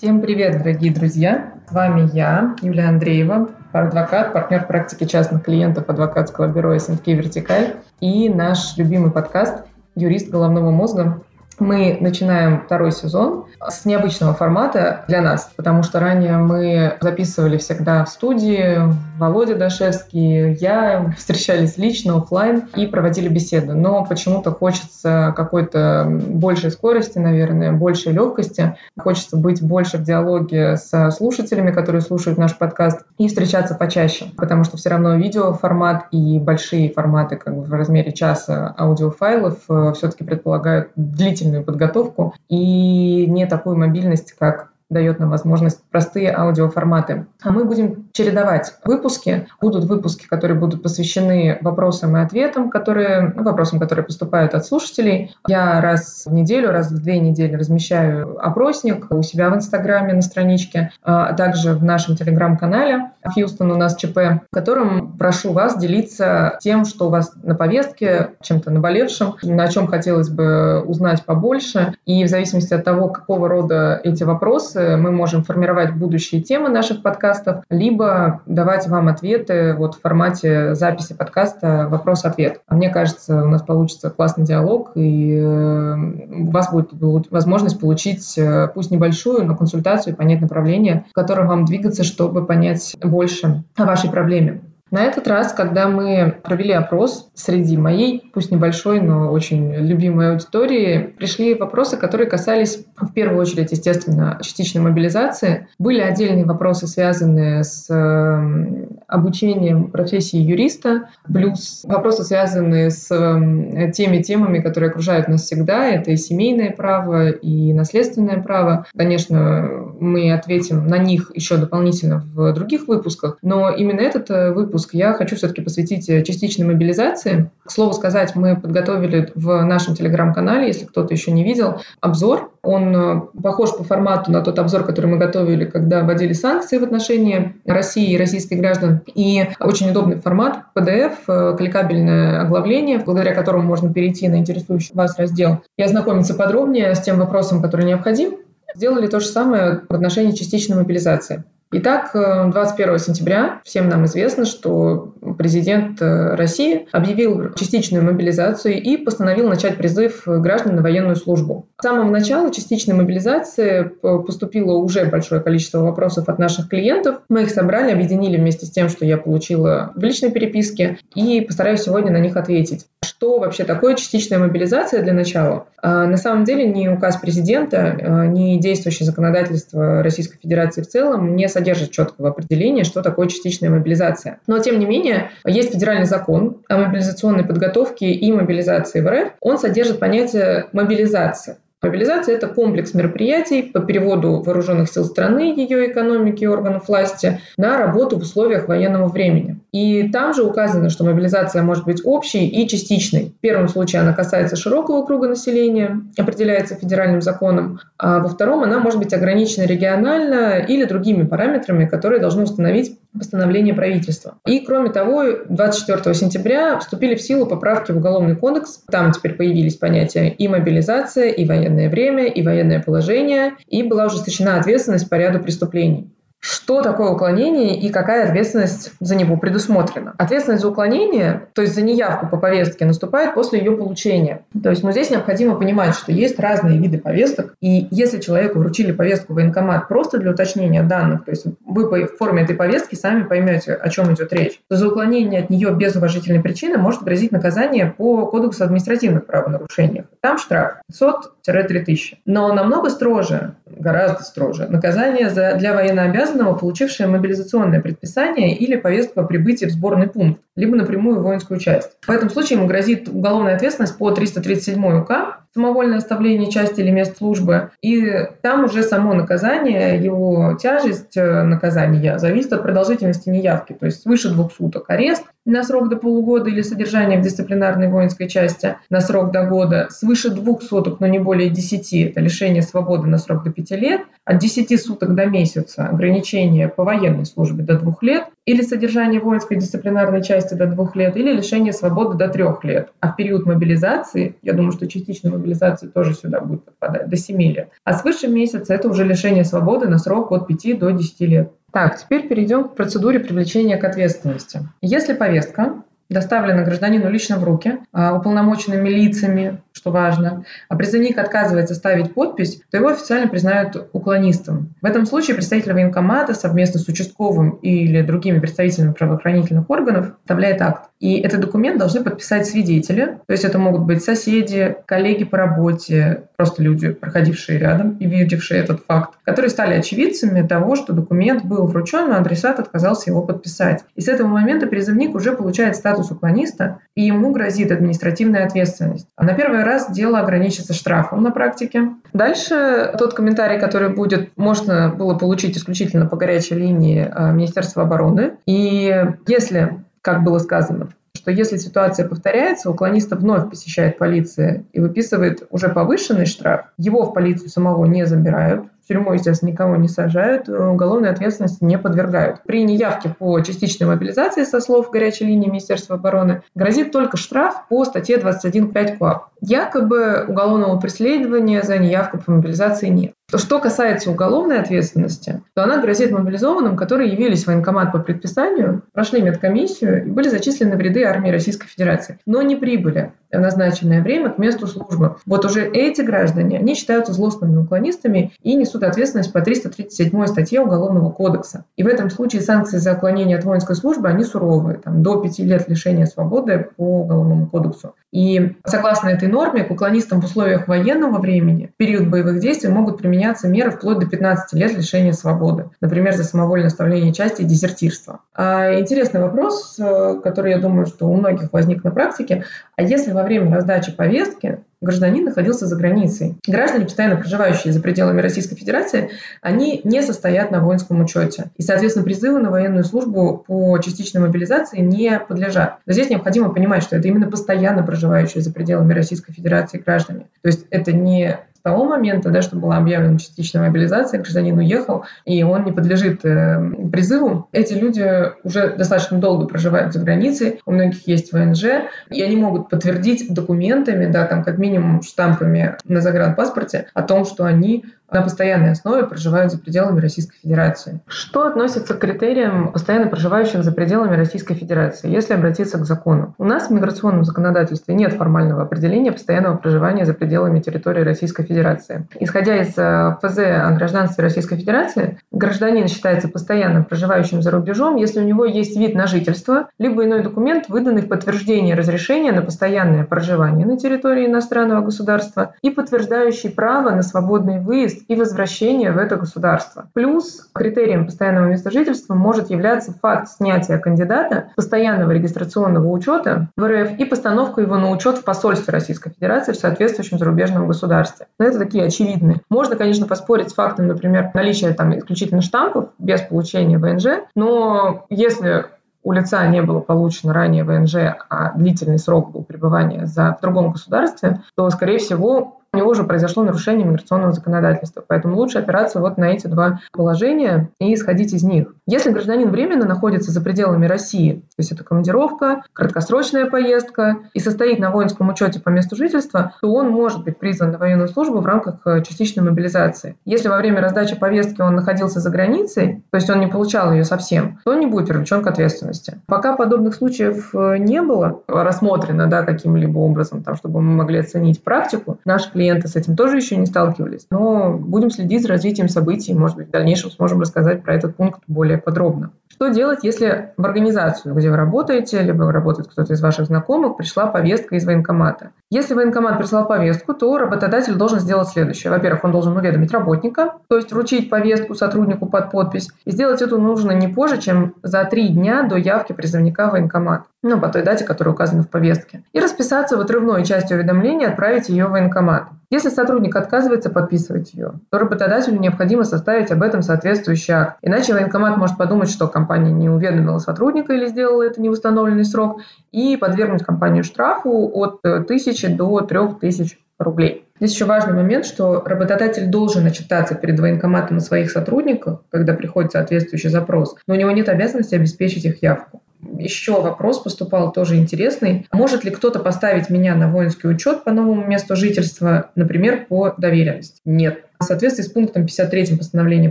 Всем привет, дорогие друзья! С вами я, Юлия Андреева, адвокат, партнер практики частных клиентов адвокатского бюро СНК «Вертикаль» и наш любимый подкаст «Юрист головного мозга». Мы начинаем второй сезон с необычного формата для нас, потому что ранее мы записывали всегда в студии, Володя Дашевский, я встречались лично, офлайн и проводили беседы. Но почему-то хочется какой-то большей скорости, наверное, большей легкости. Хочется быть больше в диалоге с слушателями, которые слушают наш подкаст, и встречаться почаще, потому что все равно видеоформат и большие форматы как бы в размере часа аудиофайлов э, все-таки предполагают длительную подготовку и не такую мобильность, как дает нам возможность простые аудиоформаты. А мы будем чередовать выпуски. Будут выпуски, которые будут посвящены вопросам и ответам, которые, ну, вопросам, которые поступают от слушателей. Я раз в неделю, раз в две недели размещаю опросник у себя в Инстаграме на страничке, а также в нашем Телеграм-канале Хьюстон у нас ЧП, в котором прошу вас делиться тем, что у вас на повестке, чем-то наболевшим, на чем хотелось бы узнать побольше. И в зависимости от того, какого рода эти вопросы, мы можем формировать будущие темы наших подкастов, либо давать вам ответы вот в формате записи подкаста вопрос-ответ. Мне кажется, у нас получится классный диалог, и э, у вас будет возможность получить, э, пусть небольшую, но консультацию и понять направление, в котором вам двигаться, чтобы понять больше о вашей проблеме. На этот раз, когда мы провели опрос среди моей, пусть небольшой, но очень любимой аудитории, пришли вопросы, которые касались в первую очередь, естественно, частичной мобилизации. Были отдельные вопросы, связанные с эм, обучением профессии юриста, плюс вопросы, связанные с эм, теми темами, которые окружают нас всегда. Это и семейное право, и наследственное право. Конечно, мы ответим на них еще дополнительно в других выпусках, но именно этот э, выпуск я хочу все-таки посвятить э, частичной мобилизации. К слову сказать, мы подготовили в нашем телеграм-канале, если кто-то еще не видел, обзор. Он э, похож по формату на тот обзор, который мы готовили, когда вводили санкции в отношении России и российских граждан. И очень удобный формат PDF, кликабельное оглавление, благодаря которому можно перейти на интересующий вас раздел и ознакомиться подробнее с тем вопросом, который необходим. Сделали то же самое в отношении частичной мобилизации. Итак, 21 э, сентября всем нам известно, что президент э, России объявил частичную мобилизацию и постановил начать призыв граждан на военную службу. С самого начала частичной мобилизации поступило уже большое количество вопросов от наших клиентов. Мы их собрали, объединили вместе с тем, что я получила в личной переписке, и постараюсь сегодня на них ответить. Что вообще такое частичная мобилизация для начала? А, на самом деле ни указ президента, а, ни действующее законодательство Российской Федерации в целом не содержит четкого определения, что такое частичная мобилизация. Но, тем не менее, есть федеральный закон о мобилизационной подготовке и мобилизации в РФ. Он содержит понятие мобилизация. Мобилизация – это комплекс мероприятий по переводу вооруженных сил страны, ее экономики и органов власти на работу в условиях военного времени. И там же указано, что мобилизация может быть общей и частичной. В первом случае она касается широкого круга населения, определяется федеральным законом, а во втором она может быть ограничена регионально или другими параметрами, которые должны установить постановление правительства. И, кроме того, 24 сентября вступили в силу поправки в Уголовный кодекс. Там теперь появились понятия и мобилизация, и военное время, и военное положение, и была ужесточена ответственность по ряду преступлений. Что такое уклонение и какая ответственность за него предусмотрена? Ответственность за уклонение, то есть за неявку по повестке, наступает после ее получения. То есть, но здесь необходимо понимать, что есть разные виды повесток, и если человеку вручили повестку в военкомат просто для уточнения данных, то есть вы по форме этой повестки сами поймете, о чем идет речь, то за уклонение от нее без уважительной причины может грозить наказание по Кодексу административных правонарушений. Там штраф 500-3000. Но намного строже, гораздо строже, наказание за, для военнообязанных обязанного, получившее мобилизационное предписание или повестку о прибытии в сборный пункт, либо напрямую воинскую часть. В этом случае ему грозит уголовная ответственность по 337 УК, самовольное оставление части или мест службы, и там уже само наказание, его тяжесть э, наказания зависит от продолжительности неявки, то есть свыше двух суток. Арест на срок до полугода или содержание в дисциплинарной воинской части на срок до года, свыше двух суток, но не более десяти, это лишение свободы на срок до пяти лет, от десяти суток до месяца ограничение по военной службе до двух лет или содержание воинской дисциплинарной части власти до двух лет или лишение свободы до трех лет. А в период мобилизации, я думаю, что частичная мобилизация тоже сюда будет подпадать, до семи лет. А свыше месяца это уже лишение свободы на срок от 5 до 10 лет. Так, теперь перейдем к процедуре привлечения к ответственности. Если повестка доставлена гражданину лично в руки, а, уполномоченными лицами, что важно, а призывник отказывается ставить подпись, то его официально признают уклонистом. В этом случае представитель военкомата совместно с участковым или другими представителями правоохранительных органов вставляет акт. И этот документ должны подписать свидетели, то есть это могут быть соседи, коллеги по работе, просто люди, проходившие рядом и видевшие этот факт, которые стали очевидцами того, что документ был вручен, но адресат отказался его подписать. И с этого момента призывник уже получает статус уклониста, и ему грозит административная ответственность. А на первый раз дело ограничится штрафом на практике. Дальше тот комментарий, который будет, можно было получить исключительно по горячей линии э, Министерства обороны. И если как было сказано, что если ситуация повторяется, уклониста вновь посещает полиция и выписывает уже повышенный штраф, его в полицию самого не забирают, в тюрьму, естественно, никого не сажают, уголовной ответственности не подвергают. При неявке по частичной мобилизации, со слов горячей линии Министерства обороны, грозит только штраф по статье 21.5 КОАП. Якобы уголовного преследования за неявку по мобилизации нет. Что касается уголовной ответственности, то она грозит мобилизованным, которые явились в военкомат по предписанию, прошли медкомиссию и были зачислены в ряды армии Российской Федерации, но не прибыли в назначенное время к месту службы. Вот уже эти граждане, они считаются злостными уклонистами и несут ответственность по 337 статье Уголовного кодекса. И в этом случае санкции за уклонение от воинской службы, они суровые, там, до 5 лет лишения свободы по Уголовному кодексу. И согласно этой норме, к уклонистам в условиях военного времени в период боевых действий могут применяться меры вплоть до 15 лет лишения свободы, например, за самовольное оставление части и дезертирство. А интересный вопрос, э, который, я думаю, что у многих возник на практике. А если во время раздачи повестки гражданин находился за границей. Граждане, постоянно проживающие за пределами Российской Федерации, они не состоят на воинском учете. И, соответственно, призывы на военную службу по частичной мобилизации не подлежат. Но здесь необходимо понимать, что это именно постоянно проживающие за пределами Российской Федерации граждане. То есть это не с того момента, да, что была объявлена частичная мобилизация, гражданин уехал, и он не подлежит э, призыву. Эти люди уже достаточно долго проживают за границей, у многих есть ВНЖ, и они могут подтвердить документами, да, там как минимум штампами на загранпаспорте о том, что они на постоянной основе проживают за пределами Российской Федерации. Что относится к критериям постоянно проживающих за пределами Российской Федерации, если обратиться к закону? У нас в миграционном законодательстве нет формального определения постоянного проживания за пределами территории Российской Федерации. Исходя из э, ФЗ о гражданстве Российской Федерации, гражданин считается постоянно проживающим за рубежом, если у него есть вид на жительство, либо иной документ, выданный в подтверждение разрешения на постоянное проживание на территории иностранного государства и подтверждающий право на свободный выезд и возвращение в это государство. Плюс критерием постоянного места жительства может являться факт снятия кандидата постоянного регистрационного учета в РФ и постановка его на учет в посольстве Российской Федерации в соответствующем зарубежном государстве. Но это такие очевидные. Можно, конечно, поспорить с фактом, например, наличия там исключительно штампов без получения ВНЖ, но если у лица не было получено ранее ВНЖ, а длительный срок был пребывания за в другом государстве, то, скорее всего, у него уже произошло нарушение миграционного законодательства. Поэтому лучше опираться вот на эти два положения и исходить из них. Если гражданин временно находится за пределами России, то есть это командировка, краткосрочная поездка и состоит на воинском учете по месту жительства, то он может быть призван на военную службу в рамках э, частичной мобилизации. Если во время раздачи повестки он находился за границей, то есть он не получал ее совсем, то он не будет привлечен к ответственности. Пока подобных случаев э, не было рассмотрено да, каким-либо образом, там, чтобы мы могли оценить практику, наш клиенты с этим тоже еще не сталкивались. Но будем следить за развитием событий. Может быть, в дальнейшем сможем рассказать про этот пункт более подробно. Что делать, если в организацию, где вы работаете, либо работает кто-то из ваших знакомых, пришла повестка из военкомата? Если военкомат прислал повестку, то работодатель должен сделать следующее. Во-первых, он должен уведомить работника, то есть вручить повестку сотруднику под подпись. И сделать это нужно не позже, чем за три дня до явки призывника в военкомат. Ну, по той дате, которая указана в повестке. И расписаться в отрывной части уведомления, отправить ее в военкомат. Если сотрудник отказывается подписывать ее, то работодателю необходимо составить об этом соответствующий акт. Иначе военкомат может подумать, что компания не уведомила сотрудника или сделала это не в установленный срок, и подвергнуть компанию штрафу от 1000 до 3000 рублей. Здесь еще важный момент, что работодатель должен отчитаться перед военкоматом о своих сотрудниках, когда приходит соответствующий запрос, но у него нет обязанности обеспечить их явку. Еще вопрос поступал тоже интересный. Может ли кто-то поставить меня на воинский учет по новому месту жительства, например, по доверенности? Нет. В соответствии с пунктом 53 постановления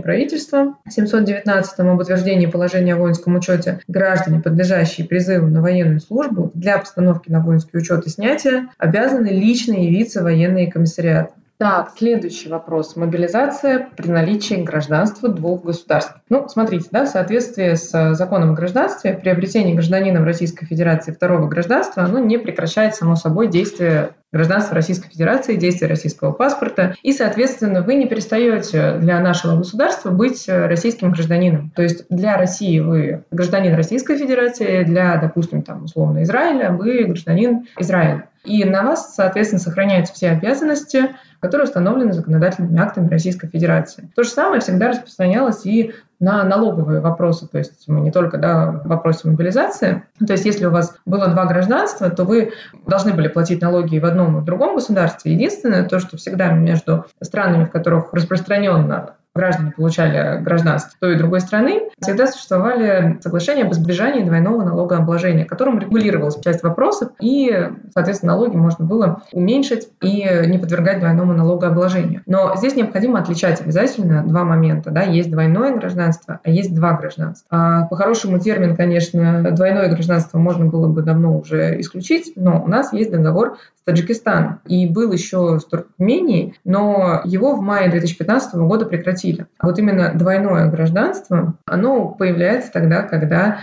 правительства 719 об утверждении положения о воинском учете граждане, подлежащие призыву на военную службу для постановки на воинский учет и снятия, обязаны лично явиться в военные комиссариаты. Так, следующий вопрос. Мобилизация при наличии гражданства двух государств. Ну, смотрите, да, в соответствии с законом о гражданстве, приобретение гражданином Российской Федерации второго гражданства, оно не прекращает, само собой, действие гражданства Российской Федерации, действия российского паспорта. И, соответственно, вы не перестаете для нашего государства быть российским гражданином. То есть для России вы гражданин Российской Федерации, для, допустим, там, условно, Израиля вы гражданин Израиля. И на вас, соответственно, сохраняются все обязанности, которые установлены законодательными актами Российской Федерации. То же самое всегда распространялось и на налоговые вопросы, то есть мы не только да, в вопросе мобилизации. То есть если у вас было два гражданства, то вы должны были платить налоги и в одном, и в другом государстве. Единственное, то, что всегда между странами, в которых распространенно граждане получали гражданство той и другой страны, всегда существовали соглашения об избежании двойного налогообложения, которым регулировалась часть вопросов, и, соответственно, налоги можно было уменьшить и не подвергать двойному налогообложению. Но здесь необходимо отличать обязательно два момента. Да? Есть двойное гражданство, а есть два гражданства. А по-хорошему термин, конечно, двойное гражданство можно было бы давно уже исключить, но у нас есть договор с Таджикистаном. И был еще с Туркменией, но его в мае 2015 года прекратили. А вот именно двойное гражданство, оно появляется тогда, когда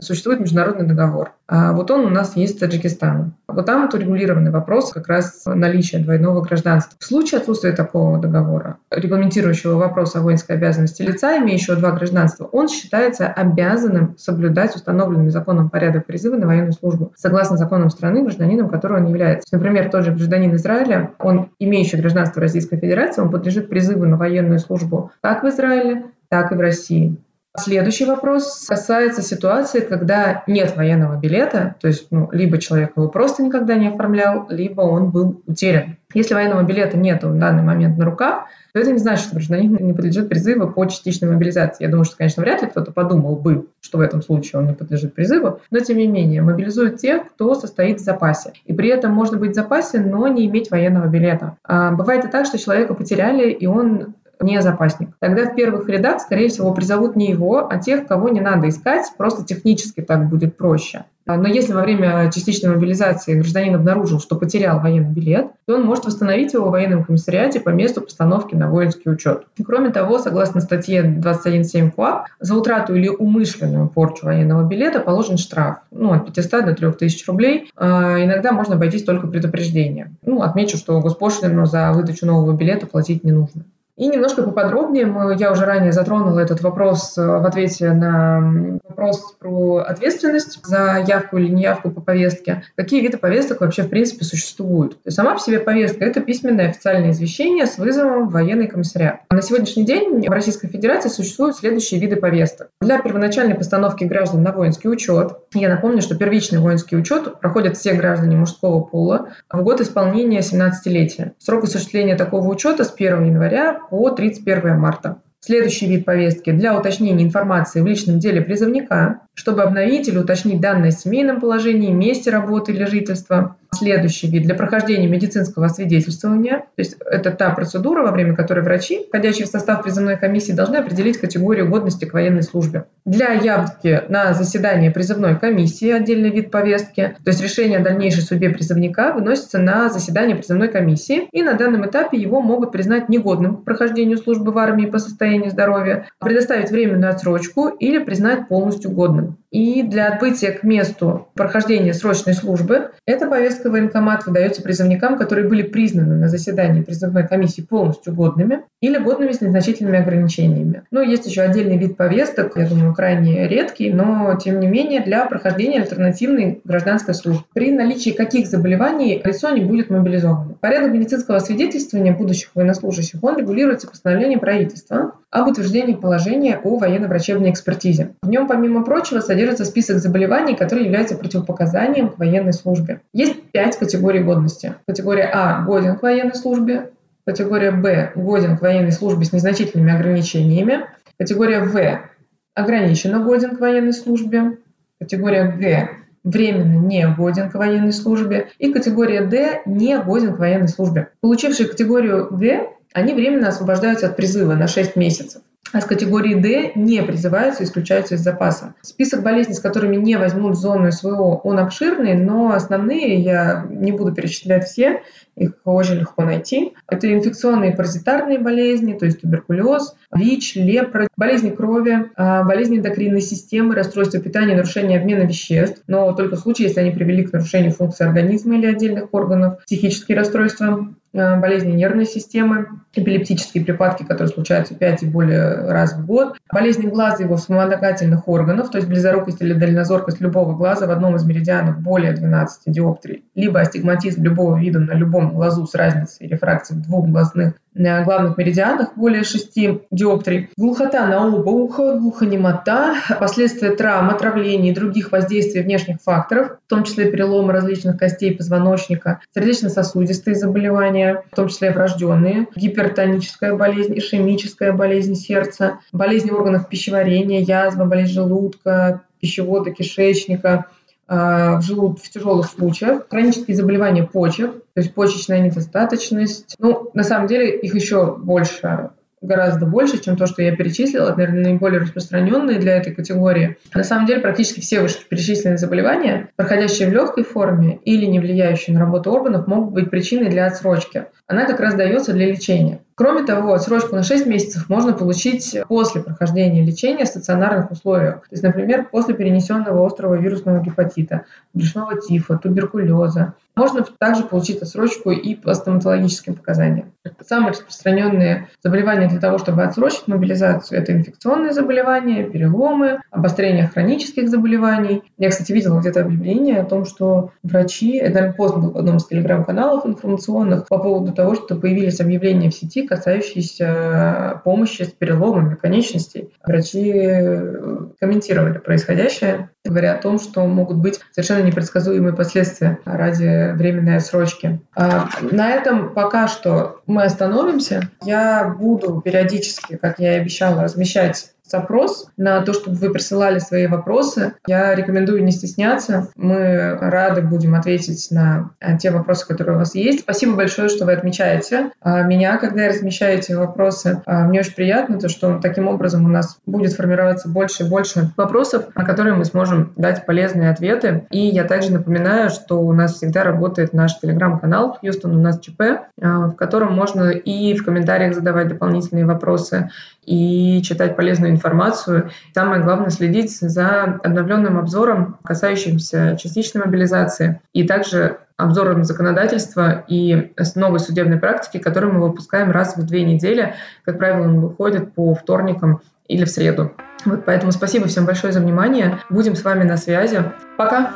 существует международный договор. А вот он у нас есть с Таджикистаном. Вот там вот урегулированный вопрос как раз наличия двойного гражданства. В случае отсутствия такого договора, регламентирующего вопрос о воинской обязанности лица, имеющего два гражданства, он считается обязанным соблюдать установленный законом порядок призыва на военную службу, согласно законам страны, гражданином которого он является. Например, тот же гражданин Израиля, он имеющий гражданство Российской Федерации, он подлежит призыву на военную службу как в Израиле, так и в России. Следующий вопрос касается ситуации, когда нет военного билета, то есть ну, либо человек его просто никогда не оформлял, либо он был утерян. Если военного билета нет в данный момент на руках, то это не значит, что гражданин не подлежит призыву по частичной мобилизации. Я думаю, что, конечно, вряд ли кто-то подумал бы, что в этом случае он не подлежит призыву, но тем не менее мобилизуют тех, кто состоит в запасе. И при этом можно быть в запасе, но не иметь военного билета. А бывает и так, что человека потеряли, и он не запасник. Тогда в первых рядах, скорее всего, призовут не его, а тех, кого не надо искать, просто технически так будет проще. А, но если во время частичной мобилизации гражданин обнаружил, что потерял военный билет, то он может восстановить его в военном комиссариате по месту постановки на воинский учет. Кроме того, согласно статье 21.7 КОАП, за утрату или умышленную порчу военного билета положен штраф ну, от 500 до 3000 рублей. А, иногда можно обойтись только предупреждением. Ну, отмечу, что госпошлину за выдачу нового билета платить не нужно. И немножко поподробнее, я уже ранее затронула этот вопрос э, в ответе на вопрос про ответственность за явку или неявку по повестке. Какие виды повесток вообще в принципе существуют? То есть сама по себе повестка – это письменное официальное извещение с вызовом в военный комиссариат. На сегодняшний день в Российской Федерации существуют следующие виды повесток. Для первоначальной постановки граждан на воинский учет, я напомню, что первичный воинский учет проходят все граждане мужского пола в год исполнения 17-летия. Срок осуществления такого учета с 1 января по 31 марта. Следующий вид повестки для уточнения информации в личном деле призывника, чтобы обновить или уточнить данные о семейном положении, месте работы или жительства, Следующий вид для прохождения медицинского освидетельствования. То есть это та процедура, во время которой врачи, входящие в состав призывной комиссии, должны определить категорию годности к военной службе. Для явки на заседание призывной комиссии отдельный вид повестки, то есть решение о дальнейшей судьбе призывника выносится на заседание призывной комиссии, и на данном этапе его могут признать негодным к прохождению службы в армии по состоянию здоровья, предоставить временную отсрочку или признать полностью годным. И для отбытия к месту прохождения срочной службы эта повестка в военкомат выдается призывникам, которые были признаны на заседании призывной комиссии полностью годными или годными с незначительными ограничениями. Ну, есть еще отдельный вид повесток, я думаю, крайне редкий, но, тем не менее, для прохождения альтернативной гражданской службы. При наличии каких заболеваний лицо не будет мобилизовано. Порядок медицинского свидетельствования будущих военнослужащих, он регулируется постановлением правительства об утверждении положения о военно-врачебной экспертизе. В нем, помимо прочего, содержится список заболеваний, которые являются противопоказанием к военной службе. Есть пять категорий годности. Категория А – годен к военной службе. Категория Б – годен к военной службе с незначительными ограничениями. Категория В – ограниченно годен к военной службе. Категория Г временно не годен к военной службе, и категория D не годен к военной службе. Получившие категорию Г, они временно освобождаются от призыва на 6 месяцев а с категории D не призываются и исключаются из запаса. Список болезней, с которыми не возьмут зону СВО, он обширный, но основные я не буду перечислять все, их очень легко найти. Это инфекционные паразитарные болезни, то есть туберкулез, ВИЧ, лепра, болезни крови, а, болезни эндокринной системы, расстройства питания, нарушение обмена веществ, но только в случае, если они привели к нарушению функции организма или отдельных органов, психические расстройства, болезни нервной системы, эпилептические припадки, которые случаются 5 и более раз в год, болезни глаза и его вспомогательных органов, то есть близорукость или дальнозоркость любого глаза в одном из меридианов более 12 диоптрий, либо астигматизм любого вида на любом глазу с разницей рефракции двух глазных на главных меридианах более 6 диоптрий. Глухота на оба уха, глухонемота, последствия травм, отравлений и других воздействий внешних факторов, в том числе переломы различных костей позвоночника, сердечно-сосудистые заболевания, в том числе врожденные, гипертоническая болезнь, ишемическая болезнь сердца, болезни органов пищеварения, язва, болезнь желудка, пищевода, кишечника, в желуд в тяжелых случаях, хронические заболевания почек, то есть почечная недостаточность. Ну, на самом деле их еще больше гораздо больше, чем то, что я перечислила. Это, наверное, наиболее распространенные для этой категории. На самом деле практически все вышеперечисленные заболевания, проходящие в легкой форме или не влияющие на работу органов, могут быть причиной для отсрочки. Она как раз дается для лечения. Кроме того, отсрочку на 6 месяцев можно получить после прохождения лечения в стационарных условиях. То есть, например, после перенесенного острого вирусного гепатита, брюшного тифа, туберкулеза. Можно также получить отсрочку и по стоматологическим показаниям. Самые распространенные заболевания для того, чтобы отсрочить мобилизацию, это инфекционные заболевания, переломы, обострение хронических заболеваний. Я, кстати, видела где-то объявление о том, что врачи, это пост был в одном из телеграм-каналов информационных по поводу того, что появились объявления в сети, касающиеся помощи с переломами конечностей. Врачи э, комментировали происходящее, говоря о том, что могут быть совершенно непредсказуемые последствия ради временной отсрочки. А на этом пока что мы остановимся. Я буду периодически, как я и обещала, размещать запрос на то, чтобы вы присылали свои вопросы. Я рекомендую не стесняться. Мы рады будем ответить на э, те вопросы, которые у вас есть. Спасибо большое, что вы отмечаете а, меня, когда размещаю эти вопросы. А, мне очень приятно, то, что таким образом у нас будет формироваться больше и больше вопросов, на которые мы сможем дать полезные ответы. И я также напоминаю, что у нас всегда работает наш телеграм-канал «Хьюстон у нас ЧП», а, в котором можно и в комментариях задавать дополнительные вопросы, и читать полезную информацию. Самое главное следить за обновленным обзором, касающимся частичной мобилизации, и также обзором законодательства и новой судебной практики, которую мы выпускаем раз в две недели. Как правило, он выходит по вторникам или в среду. Вот поэтому спасибо всем большое за внимание. Будем с вами на связи. Пока!